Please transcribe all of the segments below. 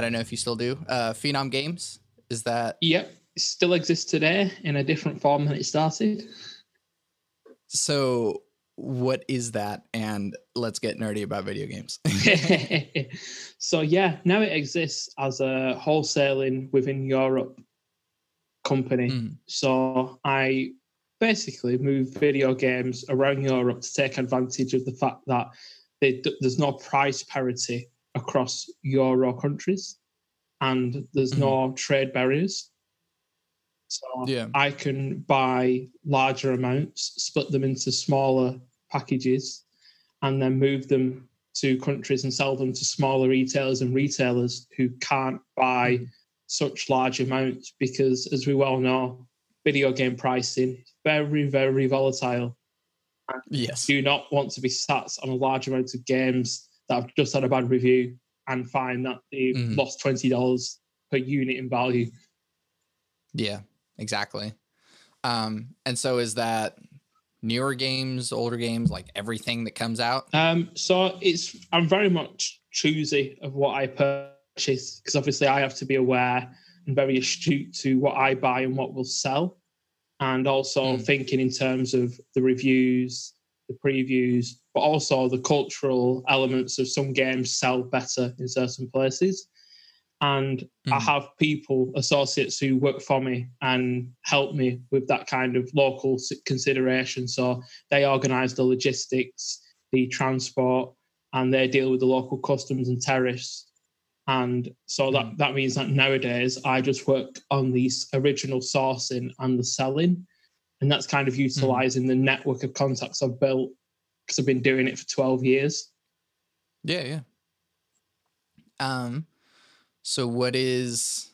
you have had, I don't know if you still do, uh, Phenom Games. Is that? Yep, it still exists today in a different form than it started. So, what is that? And let's get nerdy about video games. so, yeah, now it exists as a wholesaling within Europe company. Mm. So, I basically move video games around Europe to take advantage of the fact that they, there's no price parity across Euro countries and there's Mm-hmm. no trade barriers. So Yeah. I can buy larger amounts, split them into smaller packages, and then move them to countries and sell them to smaller retailers and retailers who can't buy Mm-hmm. such large amounts because, as we well know, video game pricing is very, very volatile yes. do not want to be sat on a large amount of games that have just had a bad review and find that they've Mhm. lost twenty dollars per unit in value. Yeah, exactly. Um, and so is that newer games, older games, like everything that comes out? Um, so it's I'm very much choosy of what I purchase because obviously I have to be aware and very astute to what I buy and what will sell, and also Mm. thinking in terms of the reviews, the previews, but also the cultural elements of some games sell better in certain places. And I Mhm. have people, associates who work for me and help me with that kind of local consideration. So they organise the logistics, the transport, and they deal with the local customs and tariffs. And so that, that means that nowadays I just work on the original sourcing and the selling. And that's kind of utilizing the network of contacts I've built because I've been doing it for 12 years. Yeah, yeah. Um, so what is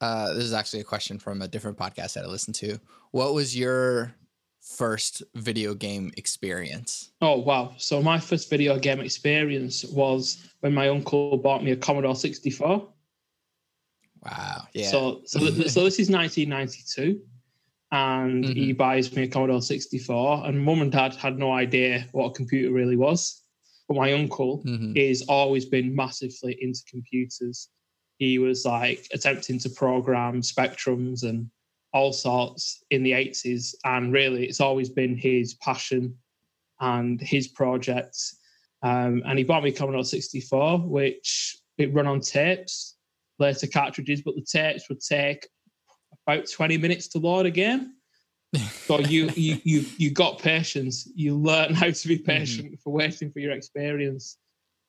uh this is actually a question from a different podcast that I listened to. What was your first video game experience? Oh wow! So my first video game experience was when my uncle bought me a Commodore 64. Wow. Yeah. So so, so this is 1992, and he buys me a Commodore 64, and mum and dad had no idea what a computer really was. But my uncle Mhm. is always been massively into computers. He was like attempting to program spectrums and all sorts in the 80s, and really it's always been his passion and his projects. Um, and he bought me a Commodore 64, which it run on tapes, later cartridges, but the tapes would take about 20 minutes to load a game. So you you you you got patience. You learn how to be mm-hmm. patient for waiting for your experience.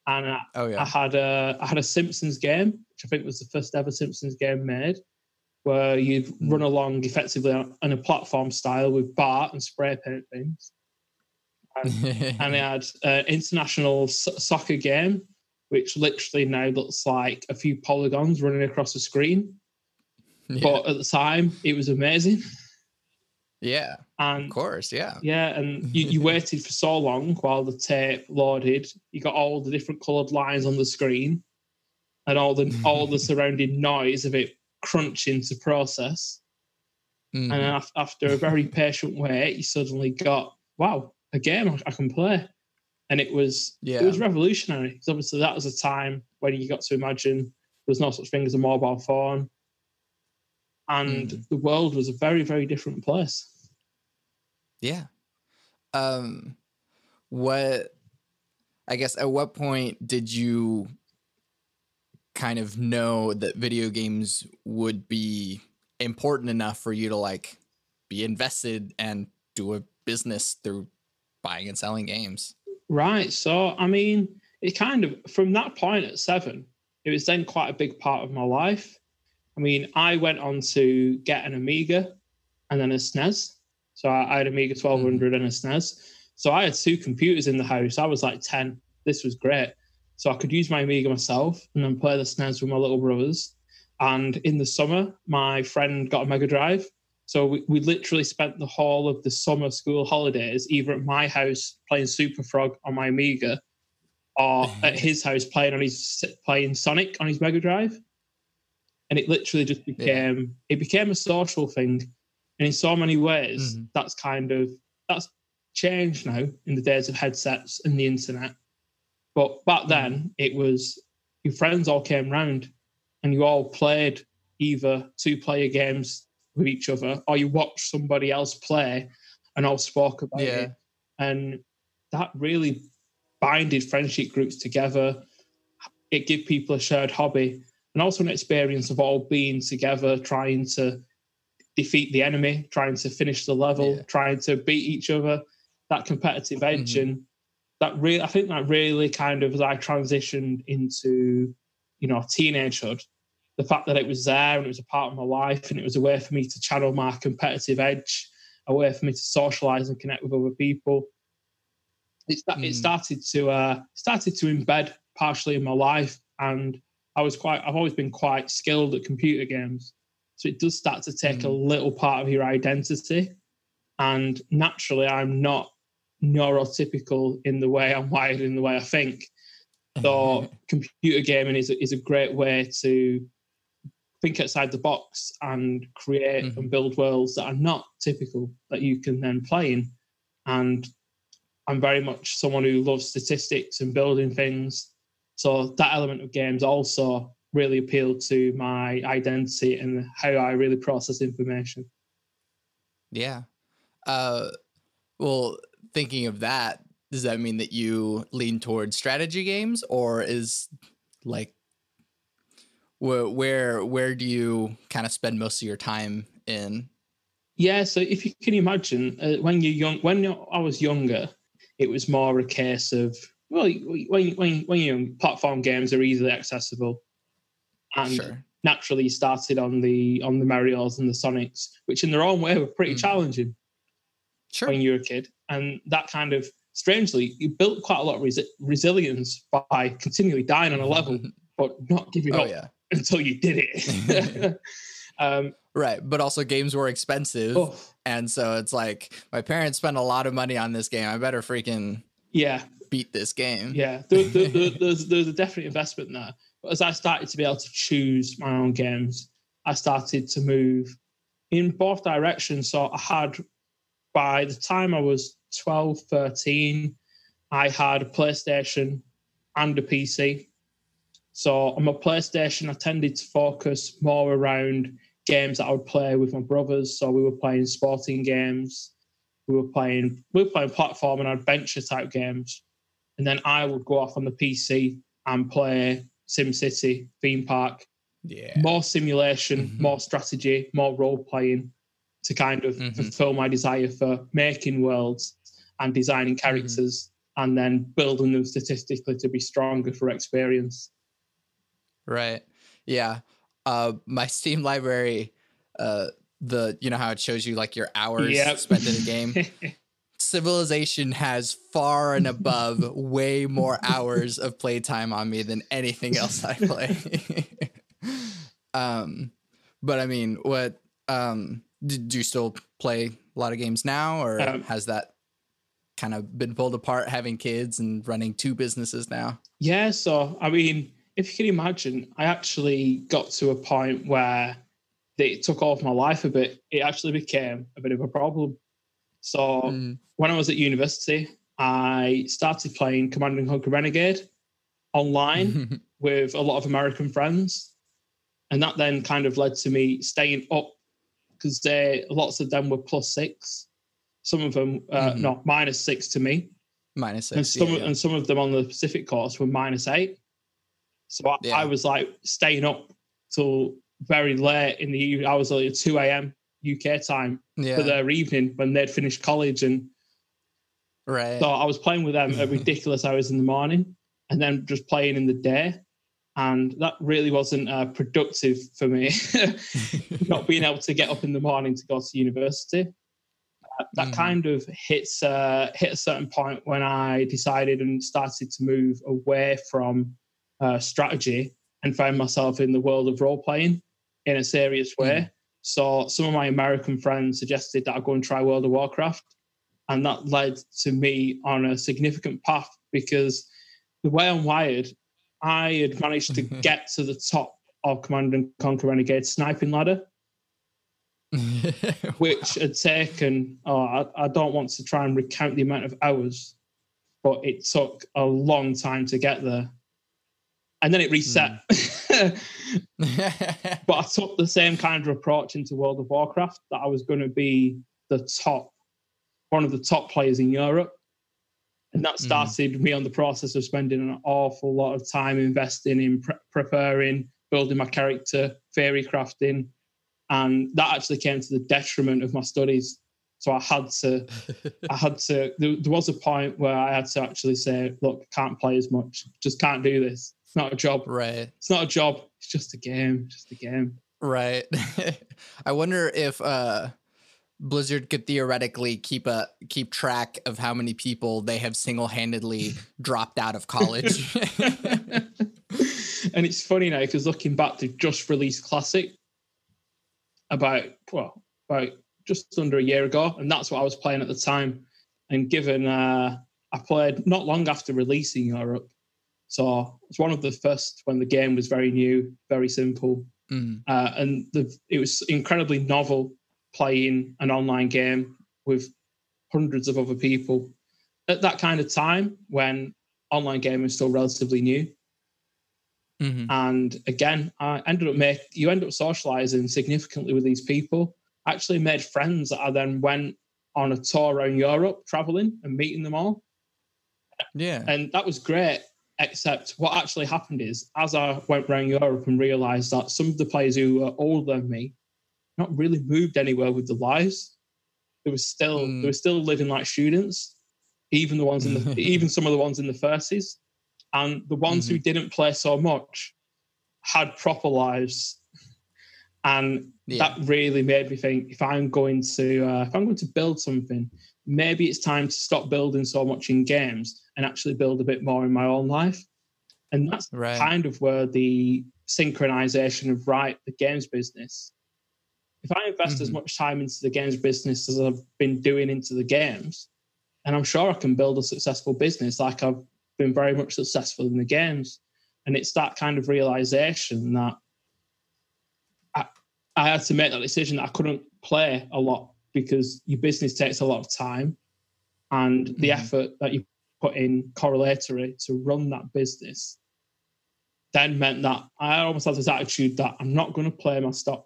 And I, oh I had a I had a Simpsons game, which I think was the first ever Simpsons game made, where you'd mm. run along effectively on, on a platform style with Bart and spray paint things. And I had an international soccer game, which literally now looks like a few polygons running across the screen. Yeah. But at the time, it was amazing. yeah. And Of course, yeah. Yeah, and you, you waited for so long while the tape loaded. You got all the different coloured lines on the screen, and all the all the surrounding noise of it crunching to process. Mhm. And then af- after a very patient wait, you suddenly got wow, a game I, I can play, and it was yeah. it was revolutionary. Because obviously that was a time when you got to imagine there was no such thing as a mobile phone, and Mhm. the world was a very very different place. Yeah. Um what I guess at what point did you kind of know that video games would be important enough for you to like be invested and do a business through buying and selling games? Right. So, I mean, it kind of, from that point at seven, it was then quite a big part of my life. I mean, I went on to get an Amiga and then a SNES. So I, I had Amiga 1200 mm. and a SNES. So I had two computers in the house. I was like 10. This was great. So I could use my Amiga myself and then play the SNES with my little brothers. And in the summer, my friend got a Mega Drive. So we, we literally spent the whole of the summer school holidays either at my house playing Superfrog on my Amiga or at his house playing on his playing Sonic on his Mega Drive. And it literally just became it became a social thing. And in so many ways, Mhm. that's kind of that's changed now in the days of headsets and the internet. But back then, it was your friends all came round and you all played either two player games with each other or you watched somebody else play and all spoke about Yeah. it. And that really binded friendship groups together. It gave people a shared hobby and also an experience of all being together, trying to defeat the enemy, trying to finish the level, Yeah. trying to beat each other. That competitive edge Mhm. and that really, I think that really kind of as I transitioned into, you know, teenagehood, the fact that it was there and it was a part of my life and it was a way for me to channel my competitive edge, a way for me to socialize and connect with other people. It, it Mm. started to uh, started to embed partially in my life, and I was quite. I've always been quite skilled at computer games, so it does start to take a little part of your identity. And naturally, I'm not neurotypical in the way I'm wired, in the way I think. So computer gaming is a, is a great way to think outside the box and create Mhm. and build worlds that are not typical that you can then play in. And I'm very much someone who loves statistics and building things. So that element of games also really appealed to my identity and how I really process information. Yeah. Uh, well, thinking of that, does that mean that you lean towards strategy games, or is like where where where do you kind of spend most of your time in? Yeah, so if you can imagine, uh, when you're young, when I was younger, it was more a case of well, when when when you're young, platform games are easily accessible, and sure. naturally started on the on the Mario's and the Sonics, which in their own way were pretty Mm. challenging Sure. when you were a kid, and that kind of strangely you built quite a lot of resi- resilience by continually dying on a level, but not giving oh up yeah. until you did it. um, Right, but also games were expensive, oh, and so it's like my parents spent a lot of money on this game. I better freaking yeah, beat this game. Yeah, there, there, there, there's there's a definite investment there. But as I started to be able to choose my own games, I started to move in both directions. So I had, by the time I was 12, 13, I had a PlayStation and a PC. So on my PlayStation, I tended to focus more around games that I would play with my brothers. So we were playing sporting games, we were playing we were playing platform and adventure type games and then I would go off on the PC and play SimCity, Theme Park, Yeah. more simulation, Mhm. more strategy, more role playing to kind of Mhm. fulfill my desire for making worlds and designing Mm-hmm. characters and then building them statistically to be stronger for experience. Right. Yeah. Uh, my Steam library, uh, the you know how it shows you like your hours Yep. spent in a game. Civilization has far and above way more hours of playtime on me than anything else I play. um, but I mean, what? Um, do, do you still play a lot of games now, or Um, has that kind of been pulled apart having kids and running two businesses now? Yeah, so I mean, if you can imagine, I actually got to a point where it took off my life a bit. It actually became a bit of a problem. So Mm, when I was at university, I started playing Command and Conquer Renegade online with a lot of American friends, and that then kind of led to me staying up because they lots of them were plus six, some of them uh, Mhm. no minus six to me, Minus six. and some yeah, yeah. and some of them on the Pacific coast were minus eight. So I, Yeah. I was like staying up till very late in the evening. I was like at two a.m. UK time yeah. for their evening when they'd finished college, and right. so I was playing with them at ridiculous hours in the morning, and then just playing in the day. And that really wasn't uh, productive for me, not being able to get up in the morning to go to university. Uh, that Mhm. kind of hits uh, hit a certain point when I decided and started to move away from uh, strategy and found myself in the world of role playing in a serious way. So some of my American friends suggested that I go and try World of Warcraft, and that led to me on a significant path because the way I'm wired, I had managed to get to the top of Command and Conquer Renegade sniping ladder, which had taken, oh, I, I don't want to try and recount the amount of hours, but it took a long time to get there. And then it reset. Mm. but I took the same kind of approach into World of Warcraft that I was going to be the top, one of the top players in Europe. And that hmm. started mm. me on the process of spending an awful lot of time investing in pre- preparing, building my character, theory crafting. And that actually came to the detriment of my studies. So I had to, I had to, there, there was a point where I had to actually say, look, can't play as much, just can't do this. Not a job. Right. It's not a job. It's just a game, just a game. Right. I wonder if, uh, Blizzard could theoretically keep a keep track of how many people they have single-handedly dropped out of college. and it's funny now because looking back to just released classic about well about just under a year ago, and that's what I was playing at the time. And given uh, I played not long after releasing Europe, so it's one of the first when the game was very new, very simple, mm. uh, and the, it was incredibly novel playing an online game with hundreds of other people at that kind of time when online gaming was still relatively new. Mm-hmm. And again, I ended up make you end up socializing significantly with these people. Actually, made friends that I then went on a tour around Europe, traveling and meeting them all. Yeah, and that was great. Except what actually happened is, as I went around Europe and realized that some of the players who were older than me not really moved anywhere with their lives. They were still mm. they were still living like students, even the ones in the even some of the ones in the thirties, and the ones mm-hmm. who didn't play so much had proper lives, and yeah. that really made me think: if I'm going to uh, if I'm going to build something, maybe it's time to stop building so much in games and actually build a bit more in my own life. And that's right. kind of where the synchronization of right the games business if I invest mm-hmm. as much time into the games business as I've been doing into the games, and I'm sure I can build a successful business like I've been very much successful in the games. And it's that kind of realization that I had to make that decision that I couldn't play a lot because your business takes a lot of time and the mm-hmm. effort that you put in correlatory to run that business then meant that I almost had this attitude that I'm not going to play my stock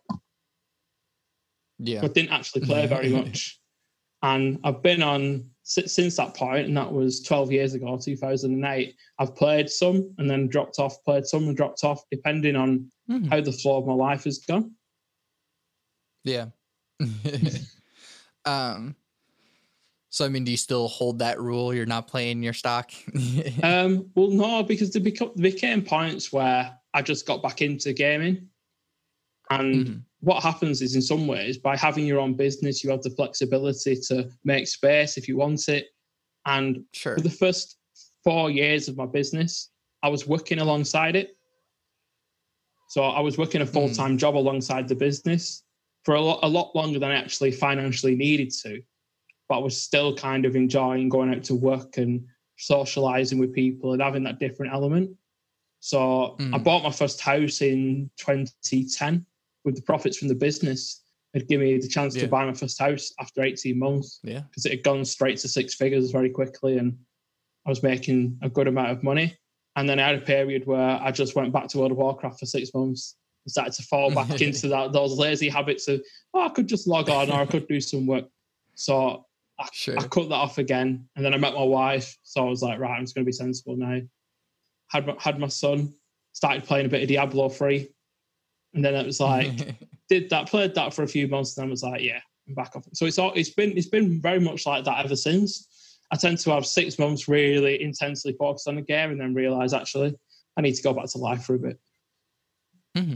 yeah. but didn't actually play very much. And I've been on since that point, and that was 12 years ago, 2008. I've played some and then dropped off, played some and dropped off, depending on mm. how the flow of my life has gone. Yeah. um. So I mean, do you still hold that rule? You're not playing your stock. um. Well, no, because there became, became points where I just got back into gaming, and mm-hmm what happens is in some ways by having your own business you have the flexibility to make space if you want it and sure. for the first four years of my business i was working alongside it so i was working a hmm. full-time mm. job alongside the business for a lot, a lot longer than i actually financially needed to but i was still kind of enjoying going out to work and socializing with people and having that different element so mm. i hmm. bought my first house in 2010 with the profits from the business had given me the chance yeah. to buy my first house after 18 months. Yeah. Because it had gone straight to six figures very quickly and I was making a good amount of money. And then I had a period where I just went back to World of Warcraft for six months started to fall back into that those lazy habits of, oh, I could just log on or I could do some work. So I, sure. I cut that off again. And then I met my wife. So I was like, right, I'm just going to be sensible now. Had my, had my son, started playing a bit of Diablo 3 and then it was like, did that, played that for a few months, and then was like, yeah, I'm back off. So it's all, it's been it's been very much like that ever since. I tend to have six months really intensely focused on a game, and then realize actually I need to go back to life for a bit. Mm-hmm.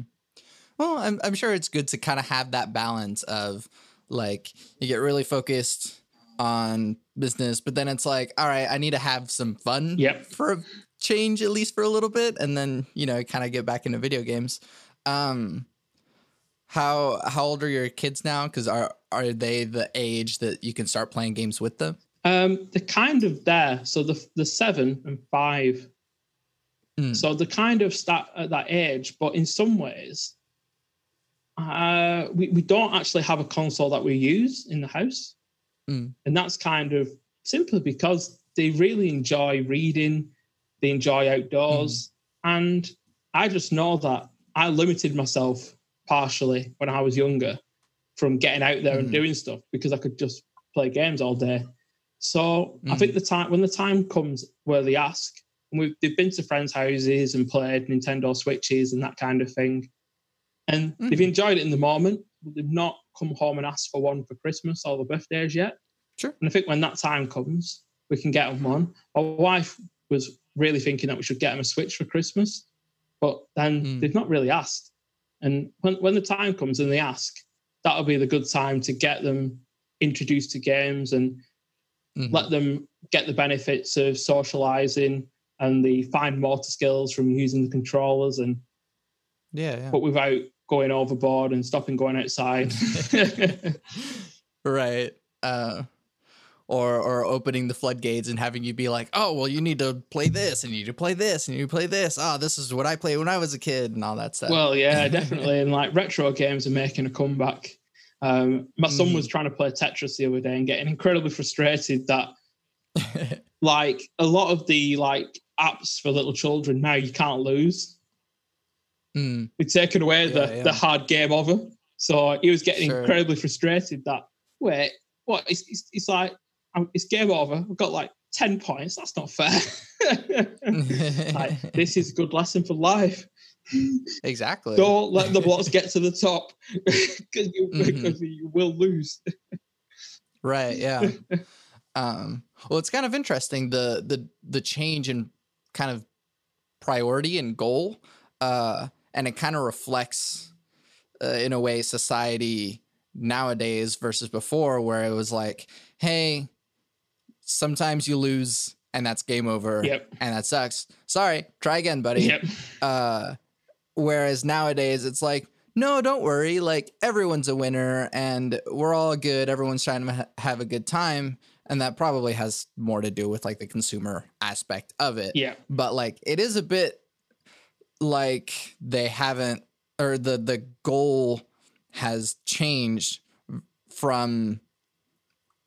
Well, I'm I'm sure it's good to kind of have that balance of like you get really focused on business, but then it's like, all right, I need to have some fun yep. for a change at least for a little bit, and then you know kind of get back into video games. Um, how how old are your kids now? Because are are they the age that you can start playing games with them? Um, they're kind of there. So the the seven and five. Mm. So the kind of start at that age, but in some ways, uh, we we don't actually have a console that we use in the house, mm. and that's kind of simply because they really enjoy reading, they enjoy outdoors, and I just know that I limited myself partially when I was younger from getting out there and Mhm. doing stuff because I could just play games all day. So I think the time when the time comes where they ask, and we've they've been to friends' houses and played Nintendo Switches and that kind of thing, and they've Mhm. enjoyed it in the moment. But they've not come home and asked for one for Christmas or the birthdays yet. Sure. And I think when that time comes, we can get them one. My wife was really thinking that we should get them a Switch for Christmas, but then Mm. they've not really asked. And when, when the time comes and they ask, that'll be the good time to get them introduced to games and Mhm. let them get the benefits of socializing and the fine motor skills from using the controllers and yeah, yeah. but without going overboard and stopping going outside. right. Uh, or or opening the floodgates and having you be like, oh well, you need to play this and you need to play this and you play this. Oh, this is what I played when I was a kid and all that stuff. well, yeah, definitely. And like retro games are making a comeback. Um, my son Mhm. was trying to play Tetris the other day and getting incredibly frustrated that like a lot of the like apps for little children now you can't lose. Mm, We've taken away the, Yeah, yeah. the hard game over. So he was getting Sure. incredibly frustrated that wait, what? It's, it's, it's like um, it's game over. I've got like ten points. That's not fair. like this is a good lesson for life. exactly. Don't let the blocks get to the top because you, Mhm. because you will lose. Right. Yeah. um, well, it's kind of interesting the the the change in kind of priority and goal, uh, and it kind of reflects, uh, in a way, society nowadays versus before, where it was like, hey, sometimes you lose and that's game over, Yep. and that sucks. Sorry, try again, buddy. Yep. Uh, whereas nowadays it's like, no, don't worry. Like everyone's a winner and we're all good. Everyone's trying to ha- have a good time. And that probably has more to do with like the consumer aspect of it. Yeah. But like it is a bit like they haven't, or the, the goal has changed from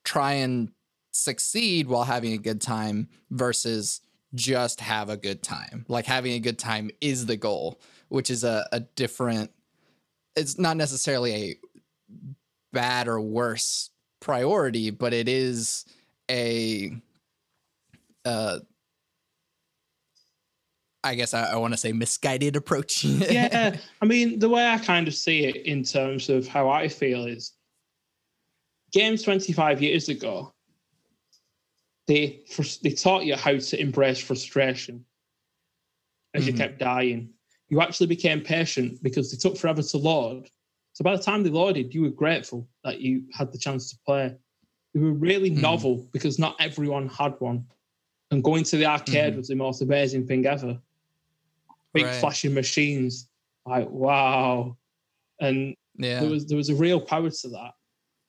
try and succeed while having a good time versus just have a good time. Like having a good time is the goal, which is a, a different, it's not necessarily a bad or worse priority, but it is a, uh, I guess I, I want to say misguided approach. yeah, I mean, the way I kind of see it in terms of how I feel is games 25 years ago, they they taught you how to embrace frustration as you Mhm. kept dying. You actually became patient because they took forever to load. So by the time they loaded, you were grateful that you had the chance to play. They were really Mhm. novel because not everyone had one. And going to the arcade Mhm. was the most amazing thing ever. Big Right. flashing machines, like wow. And yeah. there was there was a real power to that.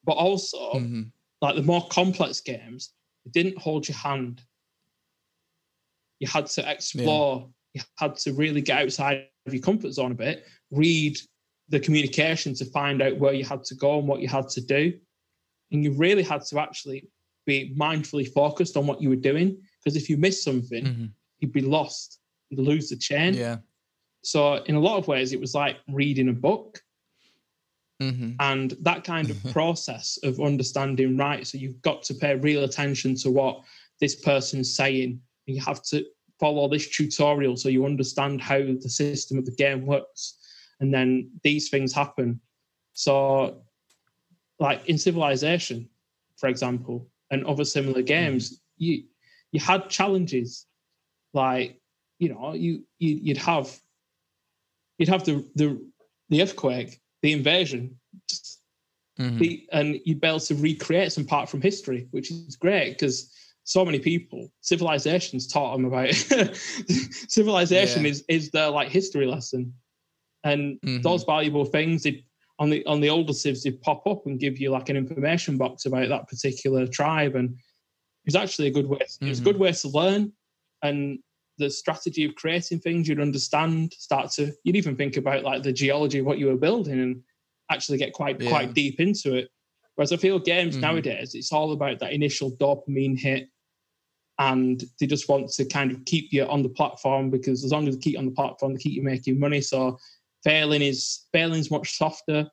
But also, Mhm. like the more complex games, it didn't hold your hand. You had to explore. You had to really get outside of your comfort zone a bit, read the communication to find out where you had to go and what you had to do. And you really had to actually be mindfully focused on what you were doing. Because if you missed something, Mhm. you'd be lost. Lose the chain. Yeah. So in a lot of ways, it was like reading a book. Hmm and that kind of process of understanding right so you've got to pay real attention to what this person's saying. You have to follow this tutorial so you understand how the system of the game works. And then these things happen. So like in civilization for example and other similar games you you had challenges. Like you know you, you you'd have you'd have the the the earthquake the invasion just hmm be, and you'd be able to recreate some part from history, which is great because so many people, civilizations taught them about civilization Yeah. is is their like history lesson, and Mhm. those valuable things on the on the older civs they pop up and give you like an information box about that particular tribe, and it's actually a good way. It's a Mhm. good way to learn, and the strategy of creating things you'd understand start to you'd even think about like the geology of what you were building and actually get quite Yeah. quite deep into it whereas i feel games Mhm. nowadays it's all about that initial dopamine hit and they just want to kind of keep you on the platform because as long as they keep you on the platform, they keep you making money. So failing is failing's much softer,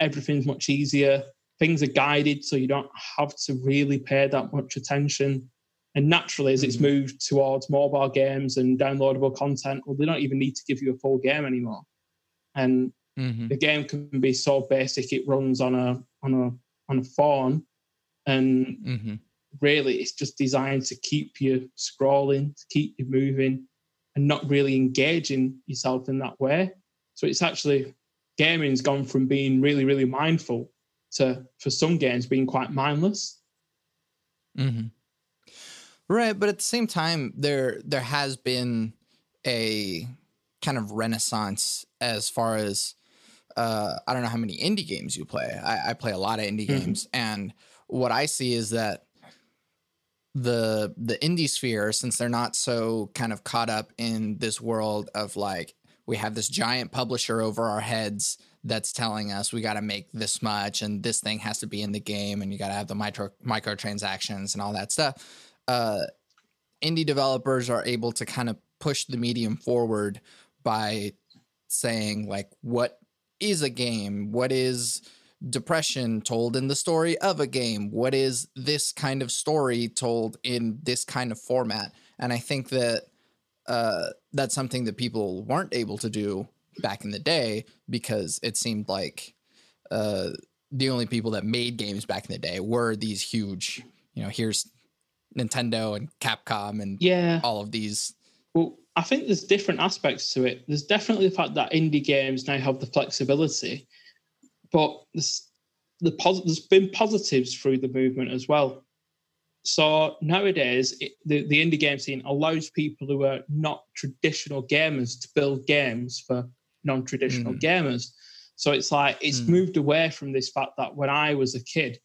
everything's much easier. Things are guided, so you don't have to really pay that much attention. And naturally, as mm-hmm. it's moved towards mobile games and downloadable content, well, they don't even need to give you a full game anymore. And mm-hmm. the game can be so basic; it runs on a on a on a phone, and mm-hmm really it's just designed to keep you scrolling, to keep you moving, and not really engaging yourself in that way. So it's actually gaming's gone from being really, really mindful to for some games being quite mindless. Mm-hmm. Right, but at the same time, there there has been a kind of renaissance as far as uh, I don't know how many indie games you play. I, I play a lot of indie mm-hmm. games, and what I see is that the the indie sphere since they're not so kind of caught up in this world of like we have this giant publisher over our heads that's telling us we got to make this much and this thing has to be in the game and you got to have the micro microtransactions and all that stuff uh, indie developers are able to kind of push the medium forward by saying like what is a game what is depression told in the story of a game? What is this kind of story told in this kind of format? And I think that uh, that's something that people weren't able to do back in the day because it seemed like uh, the only people that made games back in the day were these huge, you know, here's Nintendo and Capcom and yeah, all of these. Well, I think there's different aspects to it. There's definitely the fact that indie games now have the flexibility but there's, the pos- there's been positives through the movement as well. So nowadays, it, the, the indie game scene allows people who are not traditional gamers to build games for non-traditional mm. gamers. So it's like it's mm. moved away from this fact that when I was a kid,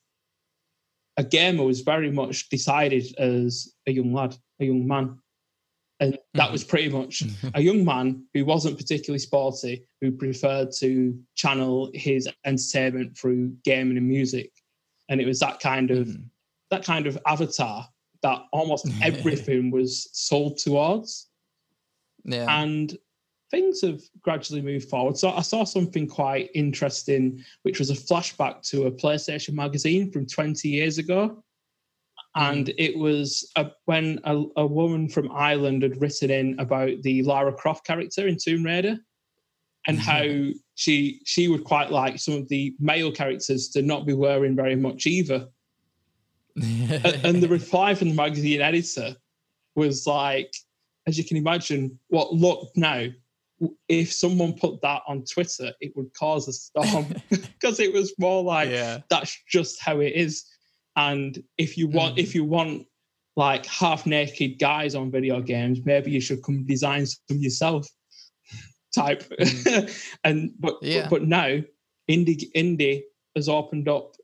a gamer was very much decided as a young lad, a young man. And that was pretty much a young man who wasn't particularly sporty, who preferred to channel his entertainment through gaming and music. And it was that kind of mm. that kind of avatar that almost everything was sold towards. Yeah. And things have gradually moved forward. So I saw something quite interesting, which was a flashback to a PlayStation magazine from 20 years ago and mm. it was a, when a, a, woman from Ireland had written in about the Lara Croft character in Tomb Raider, and how she she would quite like some of the male characters to not be wearing very much either. and the reply from the magazine editor was like, as you can imagine, what look now. If someone put that on Twitter, it would cause a storm because it was more like yeah. that's just how it is and if you want, mm. if you want like half naked guys on video games, maybe you should come design some yourself. Type. Mm. and but, yeah. but but now indie indie has opened up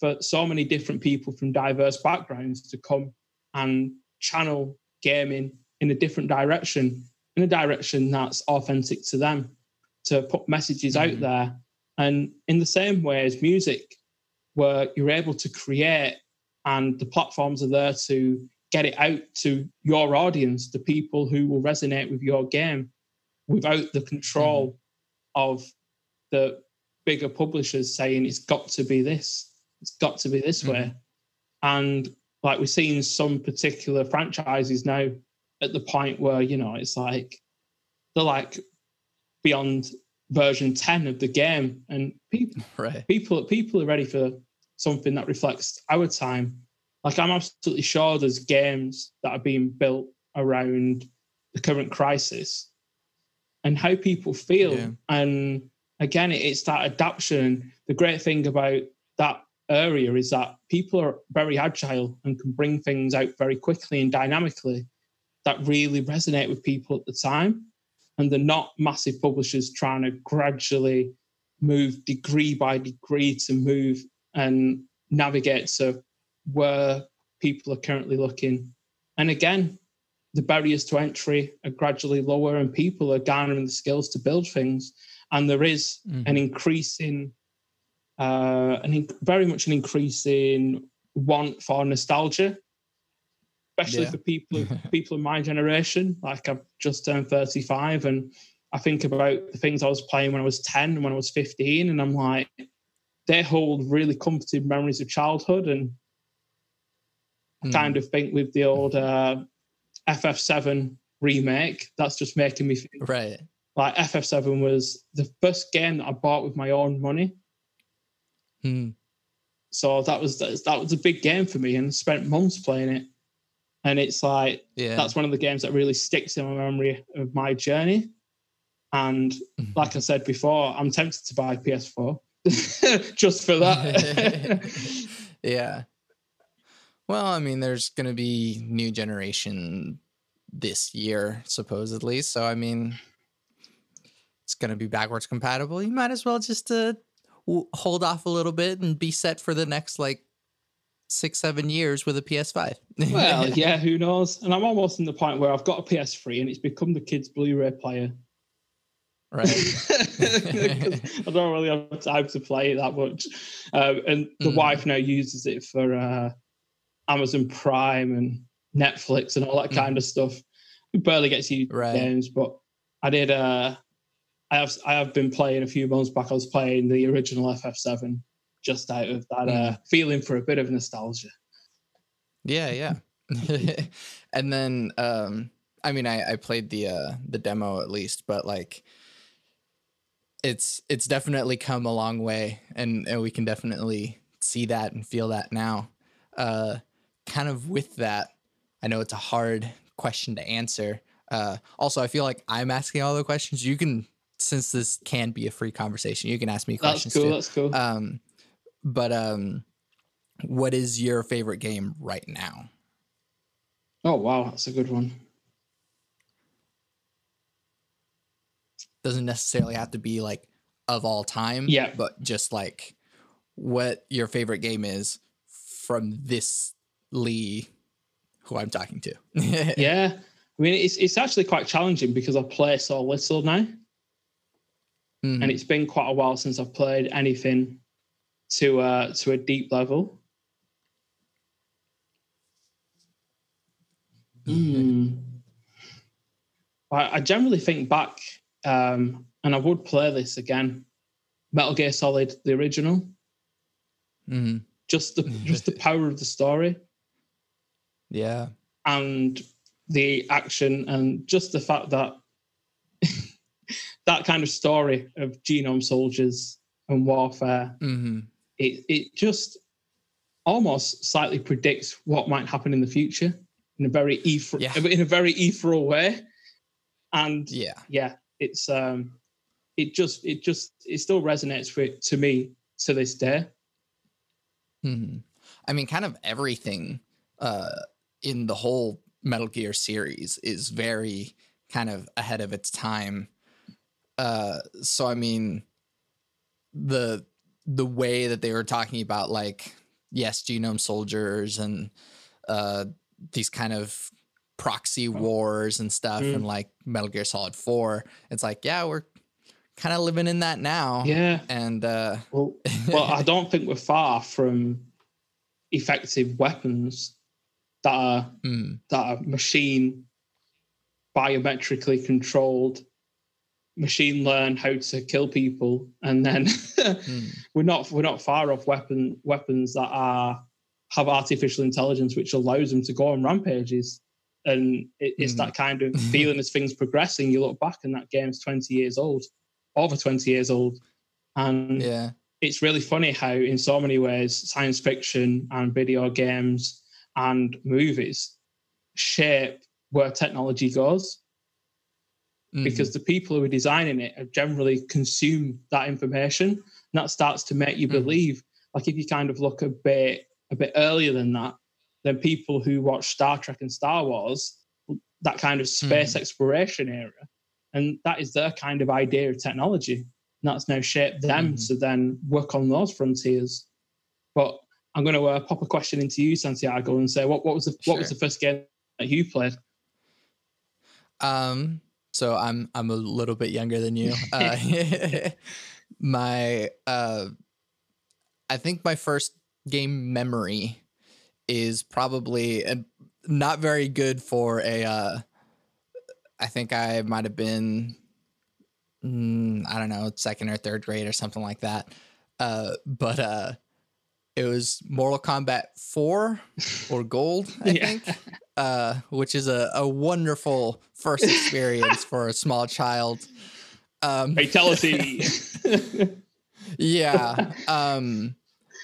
for so many different people from diverse backgrounds to come and channel gaming in a different direction, in a direction that's authentic to them, to put messages mm. out there. And in the same way as music, where you're able to create and the platforms are there to get it out to your audience, the people who will resonate with your game without the control mm-hmm. of the bigger publishers saying it's got to be this, it's got to be this mm-hmm. way. And like we're seeing some particular franchises now at the point where, you know, it's like they're like beyond version 10 of the game and people right. people people are ready for something that reflects our time. Like I'm absolutely sure there's games that are being built around the current crisis and how people feel. Yeah. And again, it's that adaptation. The great thing about that area is that people are very agile and can bring things out very quickly and dynamically that really resonate with people at the time. And they're not massive publishers trying to gradually move degree by degree to move and navigate to where people are currently looking. And again, the barriers to entry are gradually lower and people are garnering the skills to build things. And there is mm. an increase in, uh, an in, very much an increase in want for nostalgia. Especially Yeah. for people people in my generation. Like I've just turned 35 and I think about the things I was playing when I was 10 and when I was 15, and I'm like, they hold really comforting memories of childhood. And Mm. kind of think with the old uh, FF7 remake, that's just making me think right. like FF7 was the first game that I bought with my own money. Hmm. So that was that was a big game for me, and spent months playing it. And it's like Yeah. that's one of the games that really sticks in my memory of my journey. And Mhm. like I said before, I'm tempted to buy PS4 just for that. yeah. Well, I mean, there's going to be new generation this year, supposedly. So, I mean, it's going to be backwards compatible. You might as well just uh, hold off a little bit and be set for the next like six, seven years with a PS5. well, yeah, who knows? And I'm almost in the point where I've got a PS3 and it's become the kids' Blu-ray player. Right. I don't really have time to play it that much. Um, and the Mm. wife now uses it for uh, Amazon Prime and Netflix and all that kind of stuff. We barely get to use Mm. Right. games, but I did. Uh, I have I have been playing a few months back. I was playing the original FF7 just out of that Mm. uh, feeling for a bit of nostalgia. Yeah, yeah. and then um I mean I I played the uh the demo at least, but like it's it's definitely come a long way and, and we can definitely see that and feel that now. Uh kind of with that, I know it's a hard question to answer. Uh also I feel like I'm asking all the questions. You can since this can be a free conversation, you can ask me questions. That's cool. too. That's cool. Um, but um, what is your favorite game right now? oh wow, that's a good one. Doesn't necessarily have to be like of all time. Yeah. But just like what your favorite game is from this Lee, who I'm talking to. yeah, I mean it's it's actually quite challenging because I play so little now. Mhm. and it's been quite a while since I've played anything to uh, to a deep level. Hmm. I, I generally think back, um, and I would play this again. Metal Gear Solid, the original, Mhm. just the just the power of the story Yeah. and the action, and just the fact that that kind of story of genome soldiers and warfare hmm it it just almost slightly predicts what might happen in the future in a very ether- Yeah. in a very ethereal way and Yeah. yeah it's um it just it just it still resonates with to me to this day hmm I mean, kind of everything uh, in the whole Metal Gear series is very kind of ahead of its time. Uh, so I mean, the the way that they were talking about, like, yes, genome soldiers and uh, these kind of proxy wars and stuff, Mm. and like Metal Gear Solid Four, it's like, yeah, we're kind of living in that now. yeah and uh, well well i don't think we're far from effective weapons that are mm, that are machine biometrically controlled machine learn how to kill people and then mm, we're not we're not far off weapon weapons that are have artificial intelligence which allows them to go on rampages and it, it's Mhm. that kind of feeling as things progressing you look back and that game's 20 years old over 20 years old and yeah. it's really funny how in so many ways science fiction and video games and movies shape where technology goes mhm. because the people who are designing it have generally consume that information and that starts to make you Mhm. believe like if you kind of look a bit a bit earlier than that then people who watch star trek and star wars that kind of space exploration era and that is their kind of idea of technology and that's now shaped them Mhm. to then work on those frontiers but i'm going to uh, pop a question into you santiago and say what, what was the what was the first game that you played Um, so I'm I'm a little bit younger than you. Uh, my uh, I think my first game memory is probably and not very good for a. Uh, I think I might have been, mm, I don't know, second or third grade or something like that. Uh, but uh, it was Mortal Kombat 4 or Gold, I Yeah. think, uh, which is a, a wonderful first experience for a small child. Um, Fatality. yeah. Um,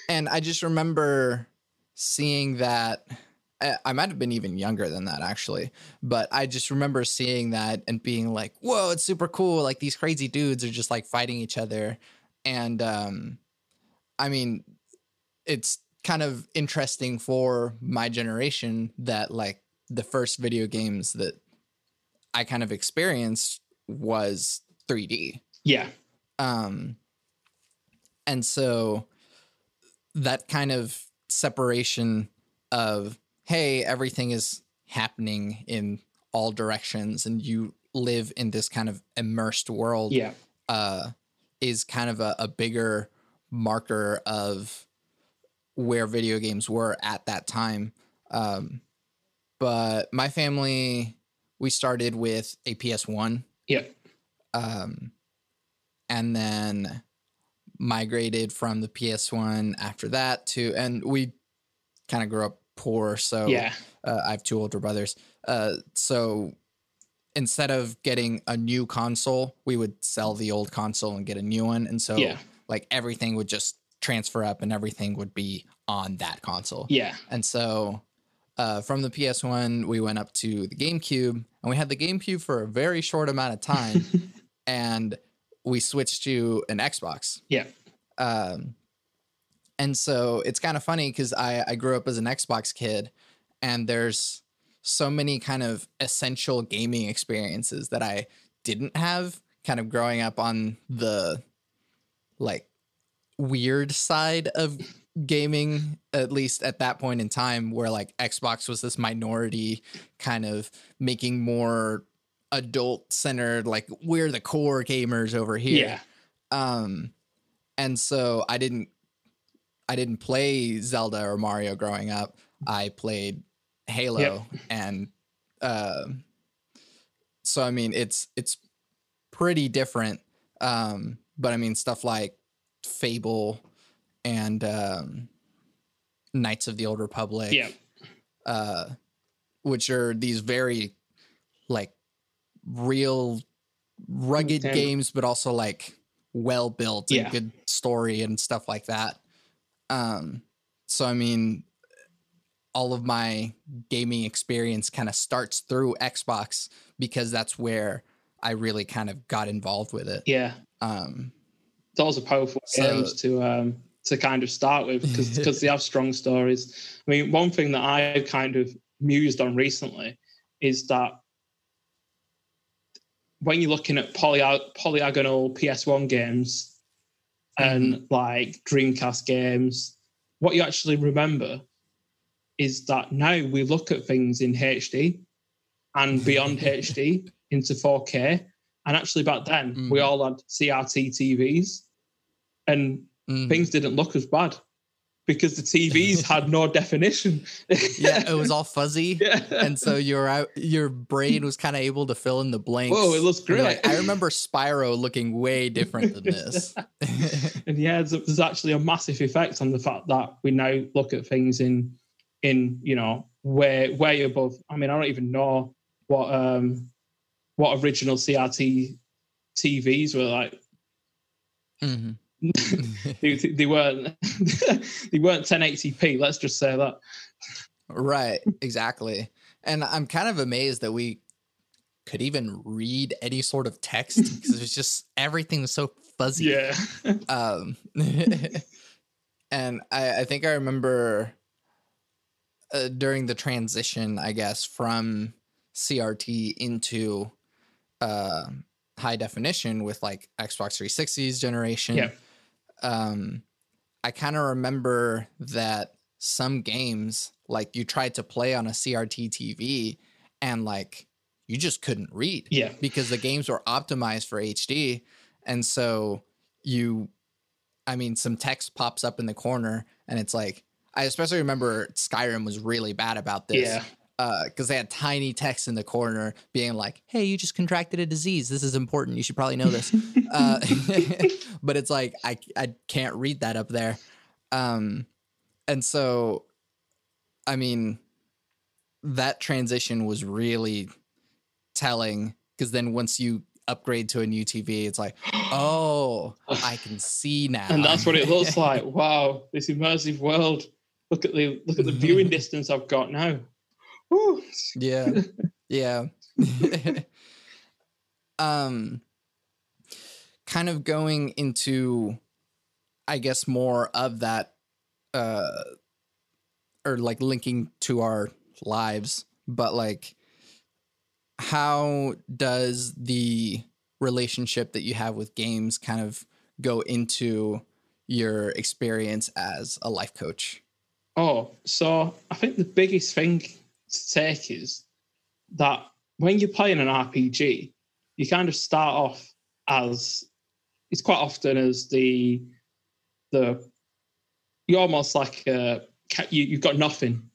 and I just remember seeing that. I- I might have been even younger than that actually, but I just remember seeing that and being like, "Whoa, it's super cool! Like these crazy dudes are just like fighting each other," and um, I mean, it's kind of interesting for my generation that like the first video games that I kind of experienced was 3D. yeah. Um, and so that kind of separation of, hey, everything is happening in all directions and you live in this kind of immersed world Yeah. uh, is kind of a, a bigger marker of where video games were at that time. Um, but my family, we started with a PS1 Yeah. um, and then migrated from the PS1 after that to, and we kind of grew up poor, so Yeah. uh, I have two older brothers. Uh, so instead of getting a new console, we would sell the old console and get a new one, and so Yeah. like everything would just transfer up, and everything would be on that console. Yeah. And so uh, from the PS1, we went up to the GameCube, and we had the GameCube for a very short amount of time, and we switched to an Xbox. Yeah. Um, and so it's kind of funny because I, I grew up as an Xbox kid, and there's so many kind of essential gaming experiences that I didn't have kind of growing up on the like weird side of gaming at least at that point in time where like Xbox was this minority kind of making more adult centered like we're the core gamers over here Yeah. um and so i didn't i didn't play zelda or mario growing up i played halo Yep. and um so i mean it's it's pretty different um but i mean stuff like fable and um knights of the old republic Yeah. uh, which are these very like real rugged Okay. games, but also like well built and good story and stuff like that. Um, so I mean, all of my gaming experience kind of starts through Xbox because that's where I really kind of got involved with it. Yeah. Um, Those are powerful So- games to um to kind of start with because they have strong stories. I mean, one thing that I have kind of mused on recently is that when you're looking at poly- polygonal PS1 games and like Dreamcast games, what you actually remember is that now we look at things in HD and beyond HD into 4K. And actually, back then, we Mhm. all had CRT TVs and mhm. things didn't look as bad because the TVs had no definition. yeah, it was all fuzzy. yeah. and so your out- your brain was kind of able to fill in the blanks. Whoa, it looks great. like, I remember Spyro looking way different than this. and yeah, there's, there's actually a massive effect on the fact that we now look at things in in you know way way above. I mean, I don't even know what um what original CRT TVs were like. Mhm. They, they weren't they weren't 1080p. Let's just say that. right, exactly. And I'm kind of amazed that we could even read any sort of text because it was just everything was so fuzzy. Yeah. um and I, I think i remember uh, during the transition i guess from crt into uh high definition with like xbox 360's generation Yeah. um i kind of remember that some games like you tried to play on a crt tv and like you just couldn't read Yeah. because the games were optimized for HD. And so you, I mean, some text pops up in the corner and it's like, I especially remember Skyrim was really bad about this. Yeah. Because uh, they had tiny text in the corner being like, "Hey, you just contracted a disease. This is important. You should probably know this." uh, but it's like I I can't read that up there, um, and so, I mean, that transition was really telling because then once you upgrade to a new TV, it's like, oh, I can see now. And that's what it looks like. Wow, this immersive world. Look at the look at the viewing distance I've got now. Woo. Yeah. Yeah. um kind of going into I guess more of that uh or like linking to our lives, but like how does the relationship that you have with games kind of go into your experience as a life coach? Oh, so I think the biggest thing to take is that when you're playing an RPG, you kind of start off as it's quite often as the the you're almost like a you, you've got nothing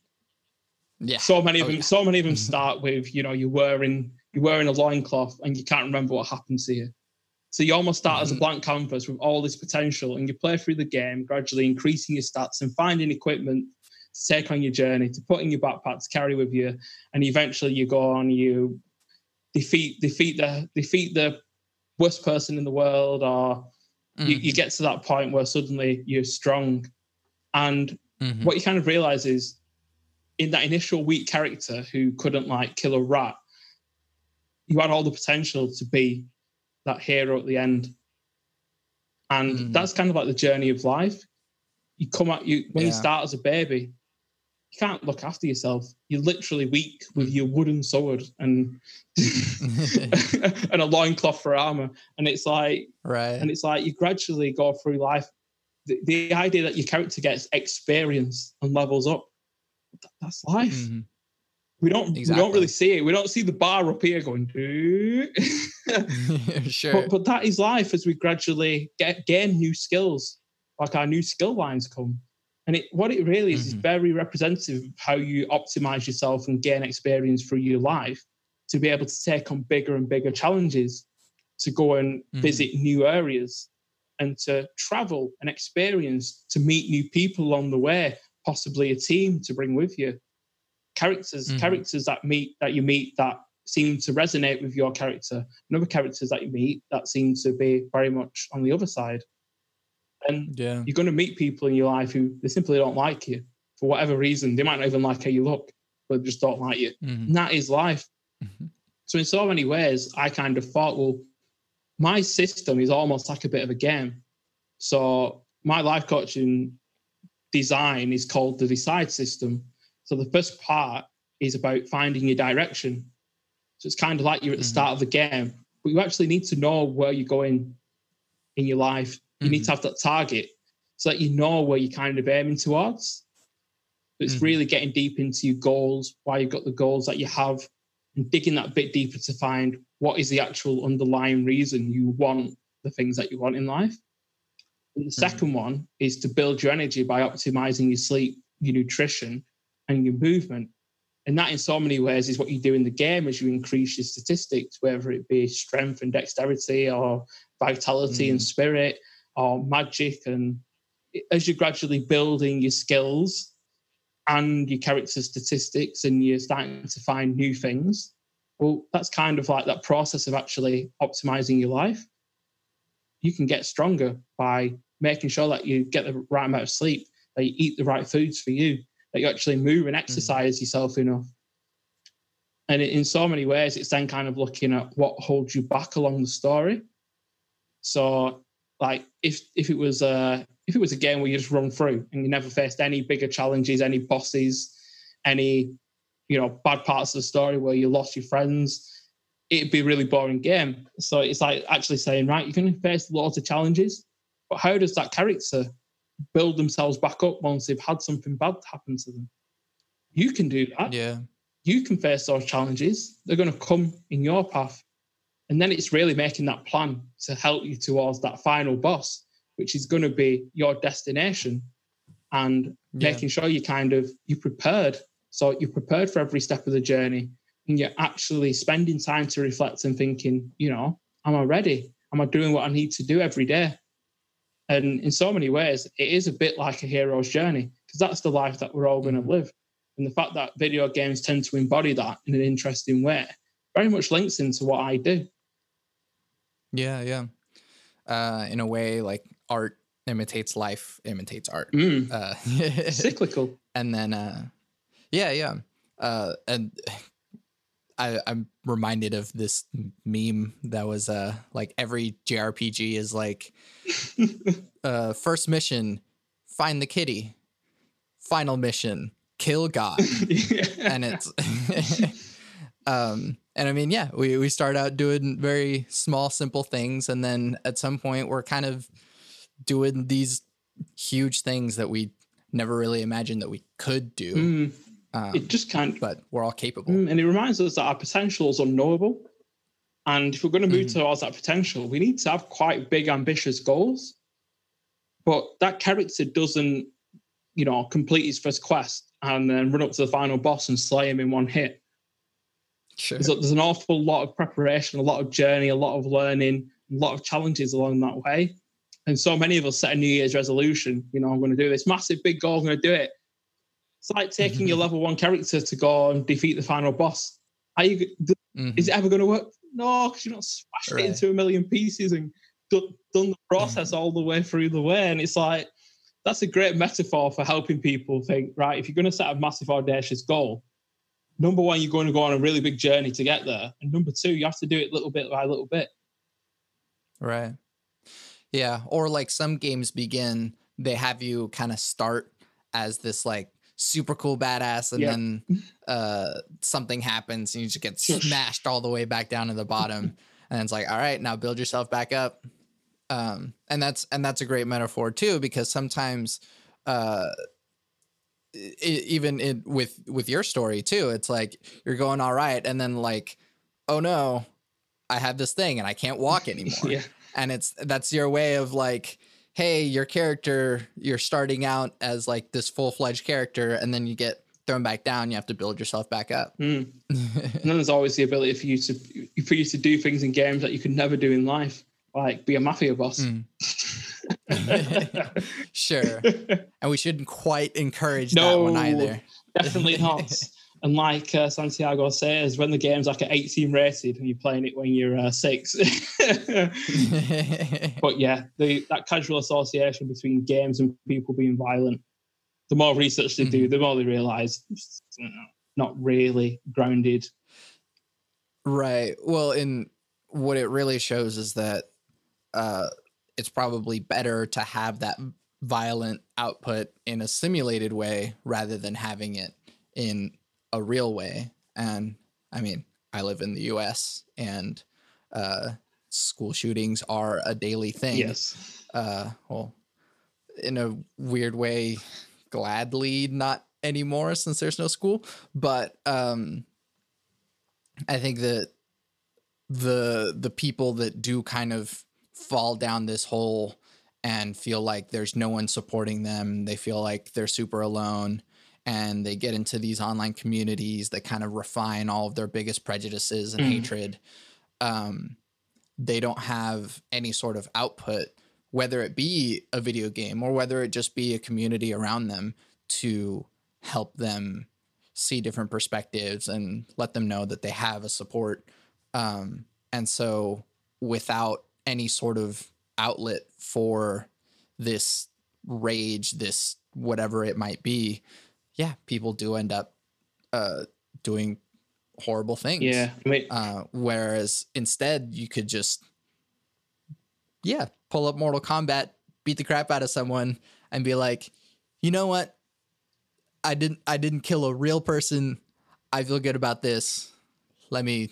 yeah. So many of oh, them, yeah. so many of them start with, you know, you're wearing you're wearing a loincloth and you can't remember what happened to you. So you almost start mm-hmm. as a mm-hmm. blank canvas with all this potential and you play through the game, gradually increasing your stats and finding equipment to take on your journey, to put in your backpack, to carry with you. And eventually you go on, you defeat defeat the defeat the worst person in the world, or mm-hmm. you, you, get to that point where suddenly you're strong. And mm-hmm. what you kind of realize is in that initial weak character who couldn't like kill a rat, you had all the potential to be that hero at the end. And mm. that's kind of like the journey of life. You come out you when yeah. you start as a baby, can't look after yourself. You're literally weak with your wooden sword and and a loincloth for armor. And it's like right. And it's like you gradually go through life. The, the idea that your character gets experience and levels up that's life. Mm-hmm. We don't exactly. we don't really see it. We don't see the bar up here going. sure, but, but that is life as we gradually get gain new skills, like our new skill lines come. And it, what it really is mm-hmm. is very representative of how you optimize yourself and gain experience through your life to be able to take on bigger and bigger challenges, to go and mm-hmm. visit new areas, and to travel and experience, to meet new people along the way, possibly a team to bring with you. Characters, mm-hmm. characters that meet that you meet that seem to resonate with your character, and other characters that you meet that seem to be very much on the other side. And yeah. you're going to meet people in your life who they simply don't like you for whatever reason. They might not even like how you look, but just don't like you. Mm-hmm. And that is life. Mm-hmm. So in so many ways, I kind of thought, well, my system is almost like a bit of a game. So my life coaching design is called the decide system. So the first part is about finding your direction. So it's kind of like you're at the mm-hmm. start of the game, but you actually need to know where you're going in your life. You mm-hmm. need to have that target so that you know where you're kind of aiming towards. But it's mm-hmm. really getting deep into your goals, why you've got the goals that you have, and digging that bit deeper to find what is the actual underlying reason you want the things that you want in life. And the 2nd mm-hmm. one is to build your energy by optimizing your sleep, your nutrition, and your movement. And that, in so many ways, is what you do in the game as you increase your statistics, whether it be strength and dexterity, or vitality mm. and spirit, or magic. And as you're gradually building your skills and your character statistics, and you're starting to find new things, well, that's kind of like that process of actually optimizing your life. You can get stronger by making sure that you get the right amount of sleep, that you eat the right foods for you, that you actually move and mm. exercise mm. yourself enough. And in so many ways, it's then kind of looking at what holds you back along the story. So, like if if it was a if it was a game where you just run through and you never faced any bigger challenges, any bosses, any you know bad parts of the story where you lost your friends, it'd be a really boring game. So it's like actually saying, right, you're going to face lots of challenges, but how does that character build themselves back up once they've had something bad happen to them? You can do that. Yeah. You can face those challenges. They're going to come in your path. And then it's really making that plan to help you towards that final boss, which is going to be your destination and yeah. making sure you kind of you prepared So you're prepared for every step of the journey and you're actually spending time to reflect and thinking, you know, am I ready? Am I doing what I need to do every day? And in so many ways, it is a bit like a hero's journey because that's the life that we're all going to mm. live. And the fact that video games tend to embody that in an interesting way very much links into what I do. Yeah, yeah. Uh, in a way, like art imitates life, imitates art. Mm. Uh, Cyclical. And then, uh, yeah, yeah. Uh, and I, I'm reminded of this meme that was uh like every JRPG is like uh first mission, find the kitty. Final mission, kill God. and it's um and I mean, yeah, we we start out doing very small, simple things, and then at some point we're kind of doing these huge things that we never really imagined that we could do. Mm. Um, it just can't. But we're all capable. Mm, and it reminds us that our potential is unknowable. And if we're going to move mm-hmm. towards that potential, we need to have quite big, ambitious goals. But that character doesn't, you know, complete his first quest and then run up to the final boss and slay him in one hit. Sure. There's, there's an awful lot of preparation, a lot of journey, a lot of learning, a lot of challenges along that way. And so many of us set a New Year's resolution. You know, I'm going to do this massive, big goal. I'm going to do it. It's like taking your level one character to go and defeat the final boss. Are you? Mm-hmm. Is it ever going to work? No, because you're not smashed right. it into a million pieces and done, done the process mm-hmm. all the way through the way. And it's like that's a great metaphor for helping people think. Right, if you're going to set a massive audacious goal, number one, you're going to go on a really big journey to get there, and number two, you have to do it little bit by little bit. Right. Yeah. Or like some games begin, they have you kind of start as this like super cool badass and then uh something happens and you just get smashed all the way back down to the bottom and it's like all right now build yourself back up um and that's and that's a great metaphor too because sometimes uh even with with your story too it's like you're going all right and then like oh no i have this thing and i can't walk anymore yeah. and it's that's your way of like hey, your character, you're starting out as like this full fledged character, and then you get thrown back down. You have to build yourself back up. Mm. and then there's always the ability for you to for you to do things in games that you could never do in life, like be a mafia boss. Mm. sure, and we shouldn't quite encourage no, that one either. Definitely not. And like uh, Santiago says, when the game's like an 18 rated and you're playing it when you're uh, six. but yeah, the, that casual association between games and people being violent, the more research they mm-hmm. do, the more they realize not really grounded. Right. Well, in what it really shows is that uh, it's probably better to have that violent output in a simulated way rather than having it in a real way. And I mean, I live in the US and uh, school shootings are a daily thing. Yes. Uh, well, in a weird way, gladly not anymore since there's no school. But um, I think that the the people that do kind of fall down this hole and feel like there's no one supporting them, they feel like they're super alone and they get into these online communities that kind of refine all of their biggest prejudices and mm. hatred. Um, they don't have any sort of output, whether it be a video game or whether it just be a community around them to help them see different perspectives and let them know that they have a support. Um, and so, without any sort of outlet for this rage, this whatever it might be, yeah, people do end up uh, doing horrible things. Yeah. I mean, uh, whereas instead, you could just, yeah, pull up Mortal Kombat, beat the crap out of someone, and be like, you know what? I didn't. I didn't kill a real person. I feel good about this. Let me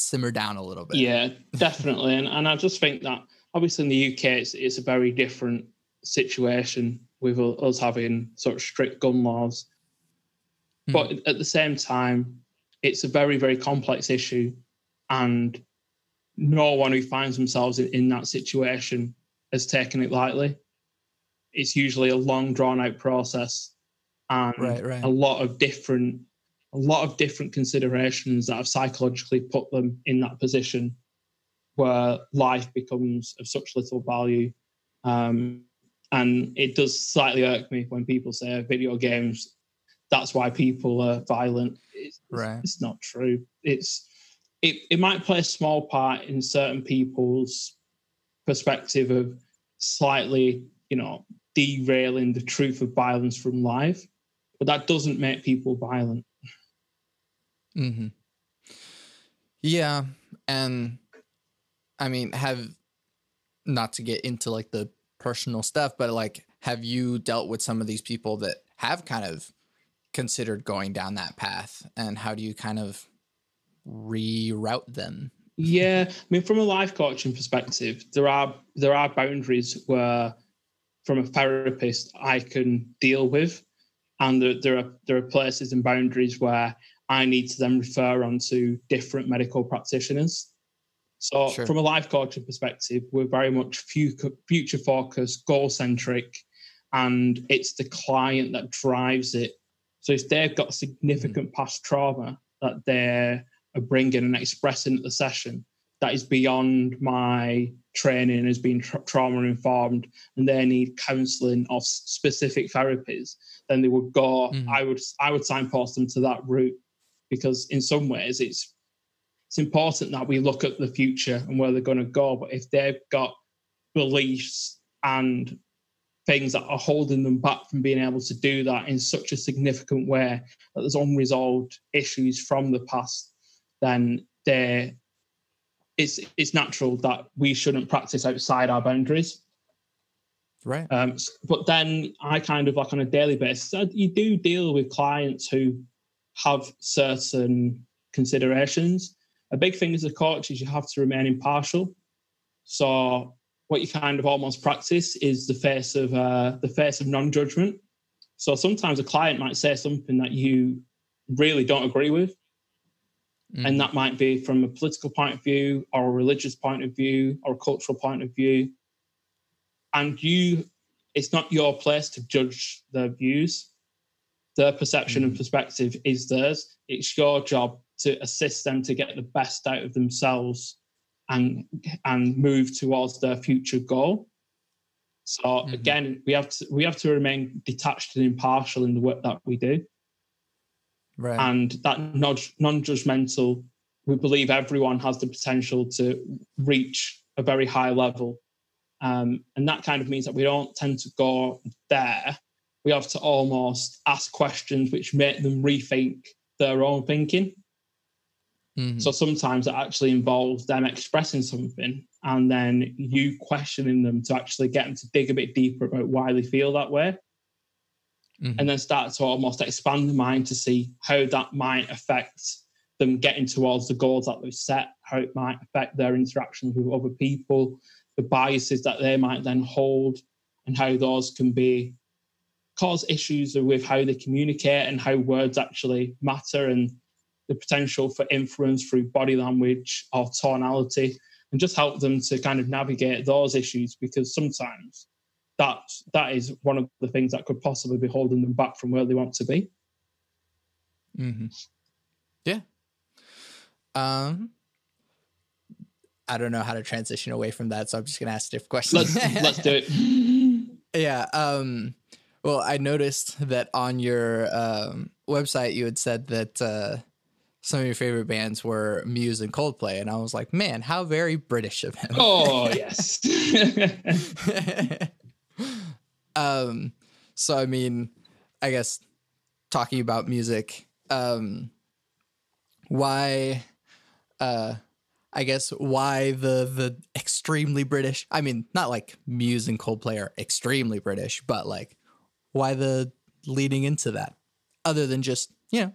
simmer down a little bit. Yeah, definitely. and and I just think that obviously in the UK it's it's a very different situation with us having sort of strict gun laws. Mm. But at the same time, it's a very, very complex issue. And no one who finds themselves in, in that situation has taken it lightly. It's usually a long, drawn out process. and Right, right. a lot of different a lot of different considerations that have psychologically put them in that position where life becomes of such little value. Um, and it does slightly irk me when people say video games, that's why people are violent. It's, Right. it's not true. It's it, it might play a small part in certain people's perspective of slightly, you know, derailing the truth of violence from life, but that doesn't make people violent. Mm-hmm. Yeah, and I mean, have not to get into like the personal stuff, but like, have you dealt with some of these people that have kind of considered going down that path, and how do you kind of reroute them? Yeah, I mean, from a life coaching perspective, there are there are boundaries where, from a therapist, I can deal with, and there, there are there are places and boundaries where I need to then refer on to different medical practitioners. So, Sure. from a life coaching perspective, we're very much future focused, goal centric, and it's the client that drives it. So, if they've got significant past trauma that they're bringing and expressing at the session that is beyond my training as being tra- trauma informed and they need counseling or specific therapies then they would go Mhm. i would i would signpost them to that route because in some ways it's it's important that we look at the future and where they're going to go but if they've got beliefs and things that are holding them back from being able to do that in such a significant way that there's unresolved issues from the past then they it's it's natural that we shouldn't practice outside our boundaries. Right. Um, but then I kind of like on a daily basis, you do deal with clients who have certain considerations. A big thing as a coach is you have to remain impartial. So what you kind of almost practice is the face of uh, the face of non-judgment. So sometimes a client might say something that you really don't agree with, Mhm. and that might be from a political point of view or a religious point of view or a cultural point of view and you it's not your place to judge their views their perception and Mhm. perspective is theirs it's your job to assist them to get the best out of themselves and and move towards their future goal so Mhm. again we have to we have to remain detached and impartial in the work that we do right. and that non judgmental, we believe everyone has the potential to reach a very high level. Um, and that kind of means that we don't tend to go there. We have to almost ask questions which make them rethink their own thinking. Mhm. So sometimes it actually involves them expressing something and then you questioning them to actually get them to dig a bit deeper about why they feel that way Mhm. and then start to almost expand the mind to see how that might affect them getting towards the goals that they've set, how it might affect their interactions with other people, the biases that they might then hold, and how those can be cause issues with how they communicate and how words actually matter and the potential for influence through body language or tonality and just help them to kind of navigate those issues because sometimes that that is one of the things that could possibly be holding them back from where they want to be. mm-hmm. Yeah. Um, I don't know how to transition away from that, so I'm just gonna ask a different question. Let's let's do it. Yeah. Um, well, I noticed that on your um, website you had said that uh, some of your favorite bands were Muse and Coldplay, and I was like, man, how very British of him. Oh yes. um, so I mean, I guess talking about music, um, why, uh, I guess why the the extremely British? I mean, not like Muse and Coldplay are extremely British, but like why the leading into that, other than just you know,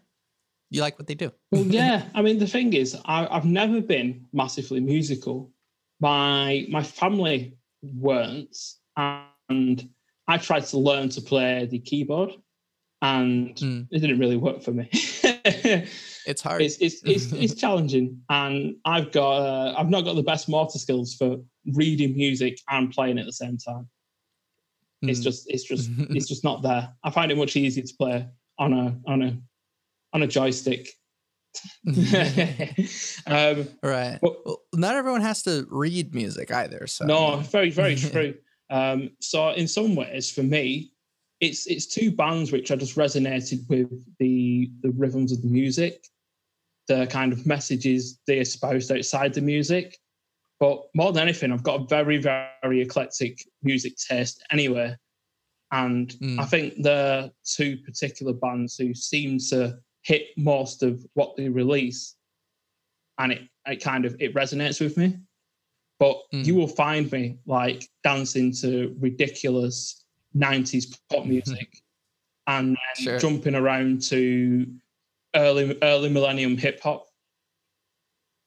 you like what they do. well, yeah. I mean, the thing is, I, I've never been massively musical. My my family weren't, and I tried to learn to play the keyboard, and Mm. it didn't really work for me. It's hard. it's, it's, it's, it's challenging and i've got uh, i've not got the best motor skills for reading music and playing at the same time It's Mm. just it's just it's just not there. I find it much easier to play on a on a on a joystick. um, right. Well- Well, not everyone has to read music either. So no, very very true. Um, so in some ways, for me, it's it's two bands which I just resonated with the the rhythms of the music, the kind of messages they espoused outside the music. But more than anything, I've got a very very eclectic music taste anyway, and Mm. I think the two particular bands who seem to hit most of what they release, and it it kind of it resonates with me but Mm. you will find me like dancing to ridiculous 90s pop music and then Sure. jumping around to early early millennium hip hop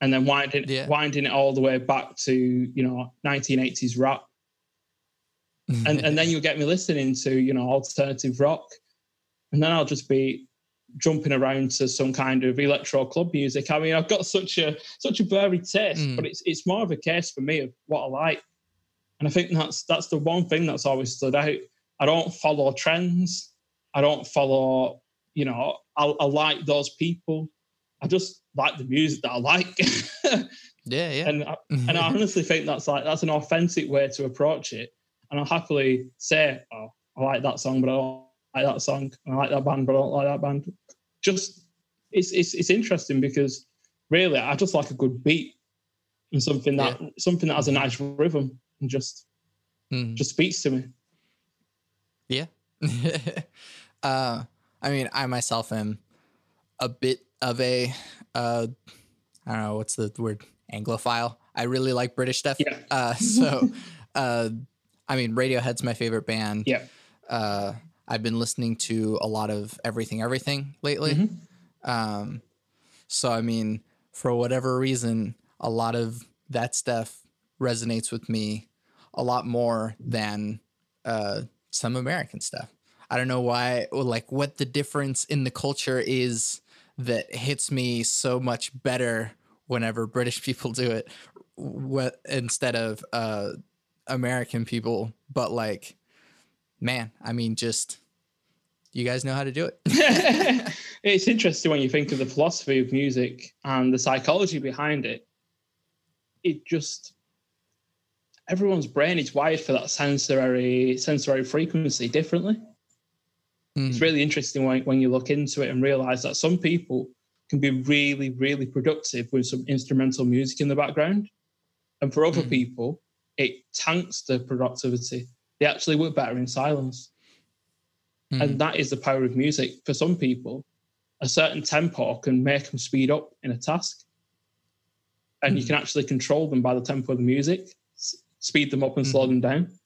and then winding Yeah. winding it all the way back to you know 1980s rock, and and then you'll get me listening to you know alternative rock and then I'll just be jumping around to some kind of electro club music. I mean, I've got such a such a varied taste, Mm. but it's it's more of a case for me of what I like, and I think that's that's the one thing that's always stood out. I don't follow trends. I don't follow, you know, I, I like those people. I just like the music that I like, yeah, yeah. and I, and I honestly think that's like that's an authentic way to approach it. And I'll happily say, "Oh, I like that song, but I don't like that song. And I like that band, but I don't like that band." Just it's it's it's interesting because really, I just like a good beat and something that something that has a nice rhythm and just Mm. just speaks to me. Yeah. uh, I mean, I myself am a bit of a, uh, I don't know, what's the word? Anglophile. I really like British stuff. Yeah. Uh, so, uh, I mean, Radiohead's my favorite band. Yeah. Uh, I've been listening to a lot of everything, everything lately. Mhm. Um, so, I mean, for whatever reason, a lot of that stuff resonates with me a lot more than uh, some American stuff. I don't know why, like what the difference in the culture is that hits me so much better whenever British people do it, what instead of uh, American people. But like, man, I mean, just you guys know how to do it. it's interesting when you think of the philosophy of music and the psychology behind it. It just everyone's brain is wired for that sensory sensory frequency differently. It's Mm. really interesting when, when you look into it and realize that some people can be really, really productive with some instrumental music in the background. And for other Mhm. people, it tanks their productivity. They actually work better in silence. Mhm. And that is the power of music. For some people, a certain tempo can make them speed up in a task. And you Mhm. can actually control them by the tempo of the music, speed them up and slow Mhm. them down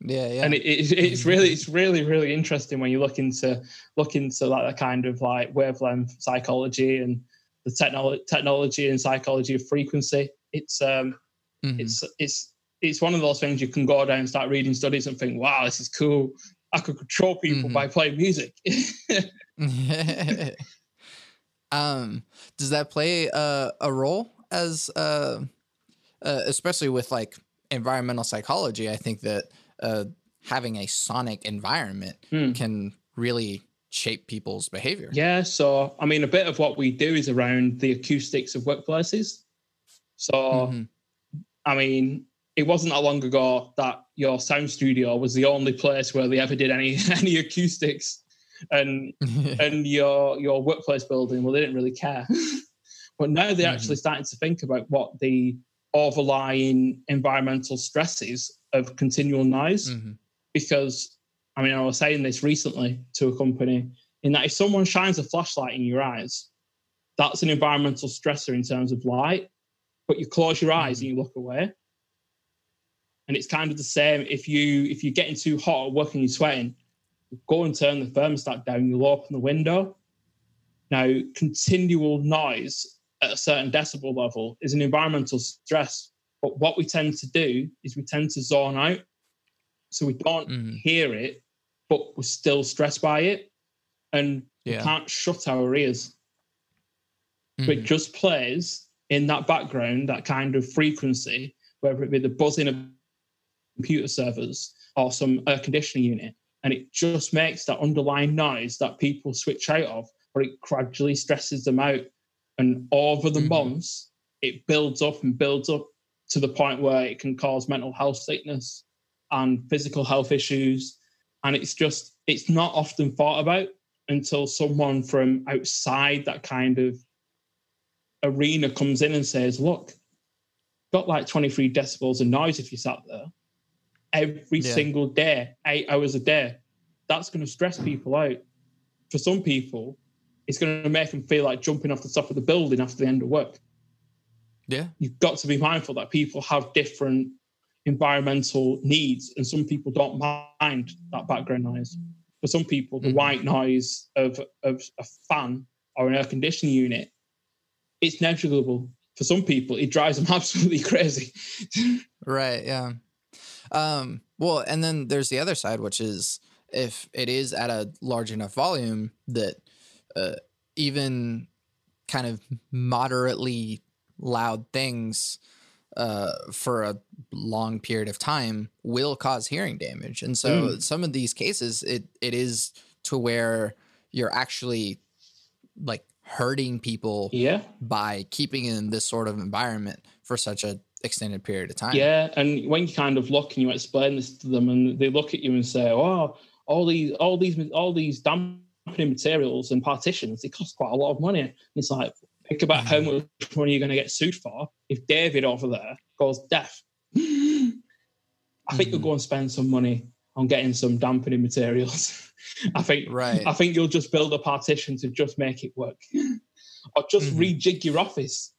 yeah, yeah. and it, it, it's really it's really really interesting when you look into look into like the kind of like wavelength psychology and the technology technology and psychology of frequency it's um Mhm. it's it's it's one of those things you can go down and start reading studies and think wow this is cool i could control people Mhm. by playing music um, does that play a, a role as uh, uh, especially with like environmental psychology? I think that uh, having a sonic environment Hmm. can really shape people's behavior. yeah so i mean a bit of what we do is around the acoustics of workplaces so Mhm. I mean, it wasn't that long ago that your sound studio was the only place where they ever did any any acoustics, and and your your workplace building, well, they didn't really care. but now they're actually starting to think about what the overlying environmental stresses of continual noise. Mhm. Because I mean, I was saying this recently to a company in that if someone shines a flashlight in your eyes, that's an environmental stressor in terms of light. But you close your eyes and you look away. And it's kind of the same if you if you're getting too hot at work and you're sweating, go and turn the thermostat down, you'll open the window. Now, continual noise at a certain decibel level is an environmental stress. But what we tend to do is we tend to zone out. So we don't Mhm. hear it, but we're still stressed by it. And we can't shut our ears. So it just plays in that background, that kind of frequency, whether it be the buzzing of computer servers or some air conditioning unit, and it just makes that underlying noise that people switch out of, or it gradually stresses them out. And over the Mhm. months, it builds up and builds up to the point where it can cause mental health sickness and physical health issues. And it's just, it's not often thought about until someone from outside that kind of arena comes in and says, look, got like 23 decibels of noise if you sat there every Yeah. single day, eight hours a day. That's going to stress people out. For some people, it's going to make them feel like jumping off the top of the building after the end of work. Yeah. You've got to be mindful that people have different environmental needs, and some people don't mind that background noise. For some people, the Mhm. white noise of, of a fan or an air conditioning unit, it's negligible. For some people, it drives them absolutely crazy. Right. Yeah. Um, well, and then there's the other side, which is if it is at a large enough volume that uh, even kind of moderately loud things uh, for a long period of time will cause hearing damage. And so some of these cases, it it is to where you're actually like hurting people yeah. by keeping in this sort of environment for such a extended period of time. Yeah, and when you kind of look and you explain this to them, and they look at you and say, "Oh, all these, all these, all these dampening materials and partitions, they cost quite a lot of money." And it's like, think about how much money you're going to get sued for if David over there goes deaf. I think you'll Mhm. go and spend some money on getting some dampening materials. I think Right. I think you'll just build a partition to just make it work, or just Mhm. rejig your office.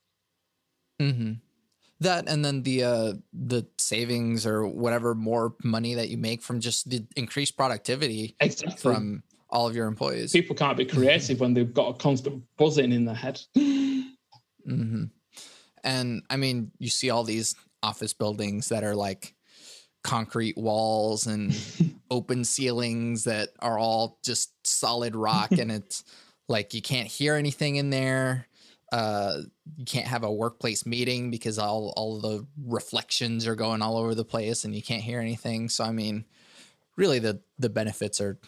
hmm That and then the uh the savings or whatever more money that you make from just the increased productivity Exactly. from all of your employees. people can't be creative when they've got a constant buzzing in their head. hmm And I mean, you see all these office buildings that are like concrete walls and open ceilings that are all just solid rock, and it's like you can't hear anything in there. Uh, you can't have a workplace meeting because all all the reflections are going all over the place, and you can't hear anything. So I mean, really, the the benefits are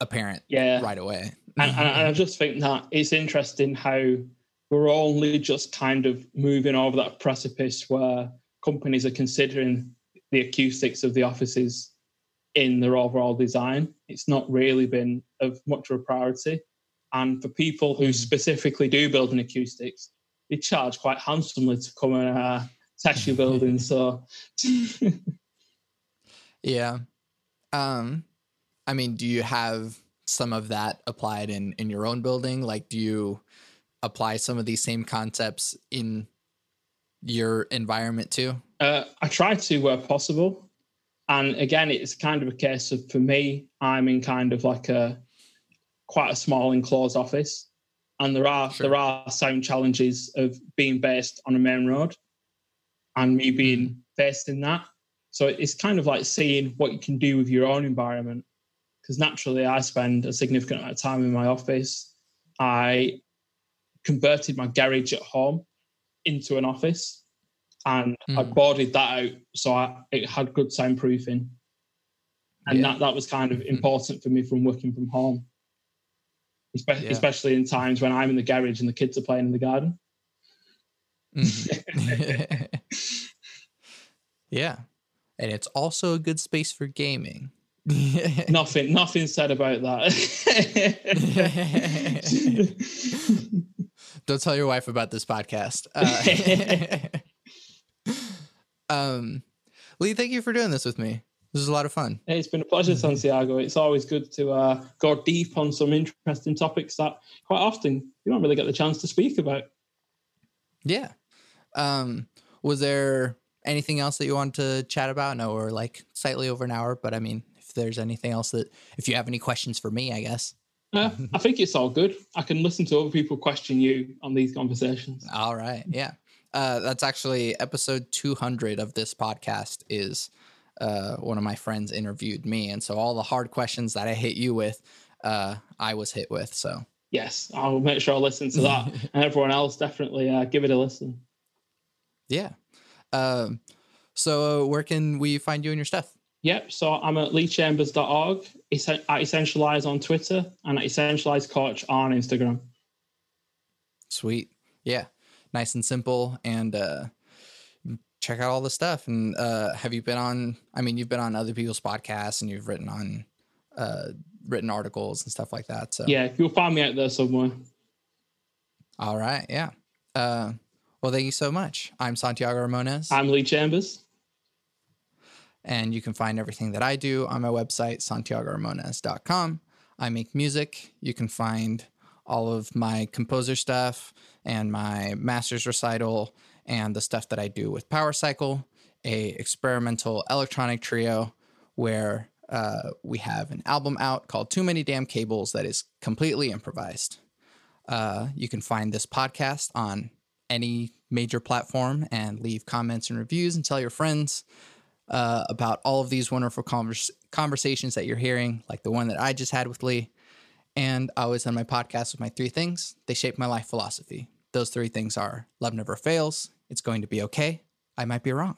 apparent Yeah. right away. And, and, and I just think that it's interesting how we're only just kind of moving over that precipice where companies are considering the acoustics of the offices in their overall design. It's not really been of much of a priority. And for people who Mhm. specifically do build building acoustics, they charge quite handsomely to come and uh, test your building. So Yeah. Um I mean, do you have some of that applied in in your own building? Like do you apply some of these same concepts in your environment too? Uh, I try to where possible. And again, it's kind of a case of for me, I'm in kind of like a quite a small enclosed office. And there are Sure. there are sound challenges of being based on a main road and me being based in that. So it's kind of like seeing what you can do with your own environment. Because naturally I spend a significant amount of time in my office. I converted my garage at home into an office and I Hmm. boarded that out so I, it had good soundproofing. And Yeah. that, that was kind of Mhm. important for me from working from home, Espe- Yeah. especially in times when I'm in the garage and the kids are playing in the garden. Mhm. yeah. And it's also a good space for gaming. Nothing, nothing said about that. Don't tell your wife about this podcast. Uh, um, Lee, thank you for doing this with me. This is a lot of fun. it's been a pleasure, Santiago. It's always good to uh, go deep on some interesting topics that quite often you don't really get the chance to speak about. Yeah. Um, was there anything else that you wanted to chat about? No, we're like slightly over an hour, but I mean, if there's anything else that, if you have any questions for me, I guess. Uh, I think it's all good. I can listen to other people question you on these conversations. All right. Yeah. Uh, that's actually episode 200 of this podcast is uh, one of my friends interviewed me. And so all the hard questions that I hit you with, uh, I was hit with. So Yes, I'll make sure I listen to that, and everyone else definitely uh, give it a listen. yeah. Um, so where can we find you and your stuff? Yep. So I'm at leechambers.org. I essentialize on Twitter and I essentialize coach on Instagram. Sweet. Yeah. Nice and simple. And uh, check out all the stuff. And uh, have you been on, I mean, you've been on other people's podcasts and you've written on, uh, written articles and stuff like that. So yeah, you'll find me out there somewhere. All right. Yeah. Uh, well, thank you so much. I'm Santiago Ramones. I'm Lee Chambers. And you can find everything that I do on my website, santiagoramones.com. I make music. You can find all of my composer stuff and my master's recital and the stuff that I do with Power Cycle, a experimental electronic trio where uh, we have an album out called Too Many Damn Cables that is completely improvised. Uh, you can find this podcast on any major platform and leave comments and reviews and tell your friends uh, about all of these wonderful convers- conversations that you're hearing, like the one that I just had with Lee. And I always end my podcast with my three things. They shape my life philosophy. Those three things are love never fails, it's going to be okay, I might be wrong.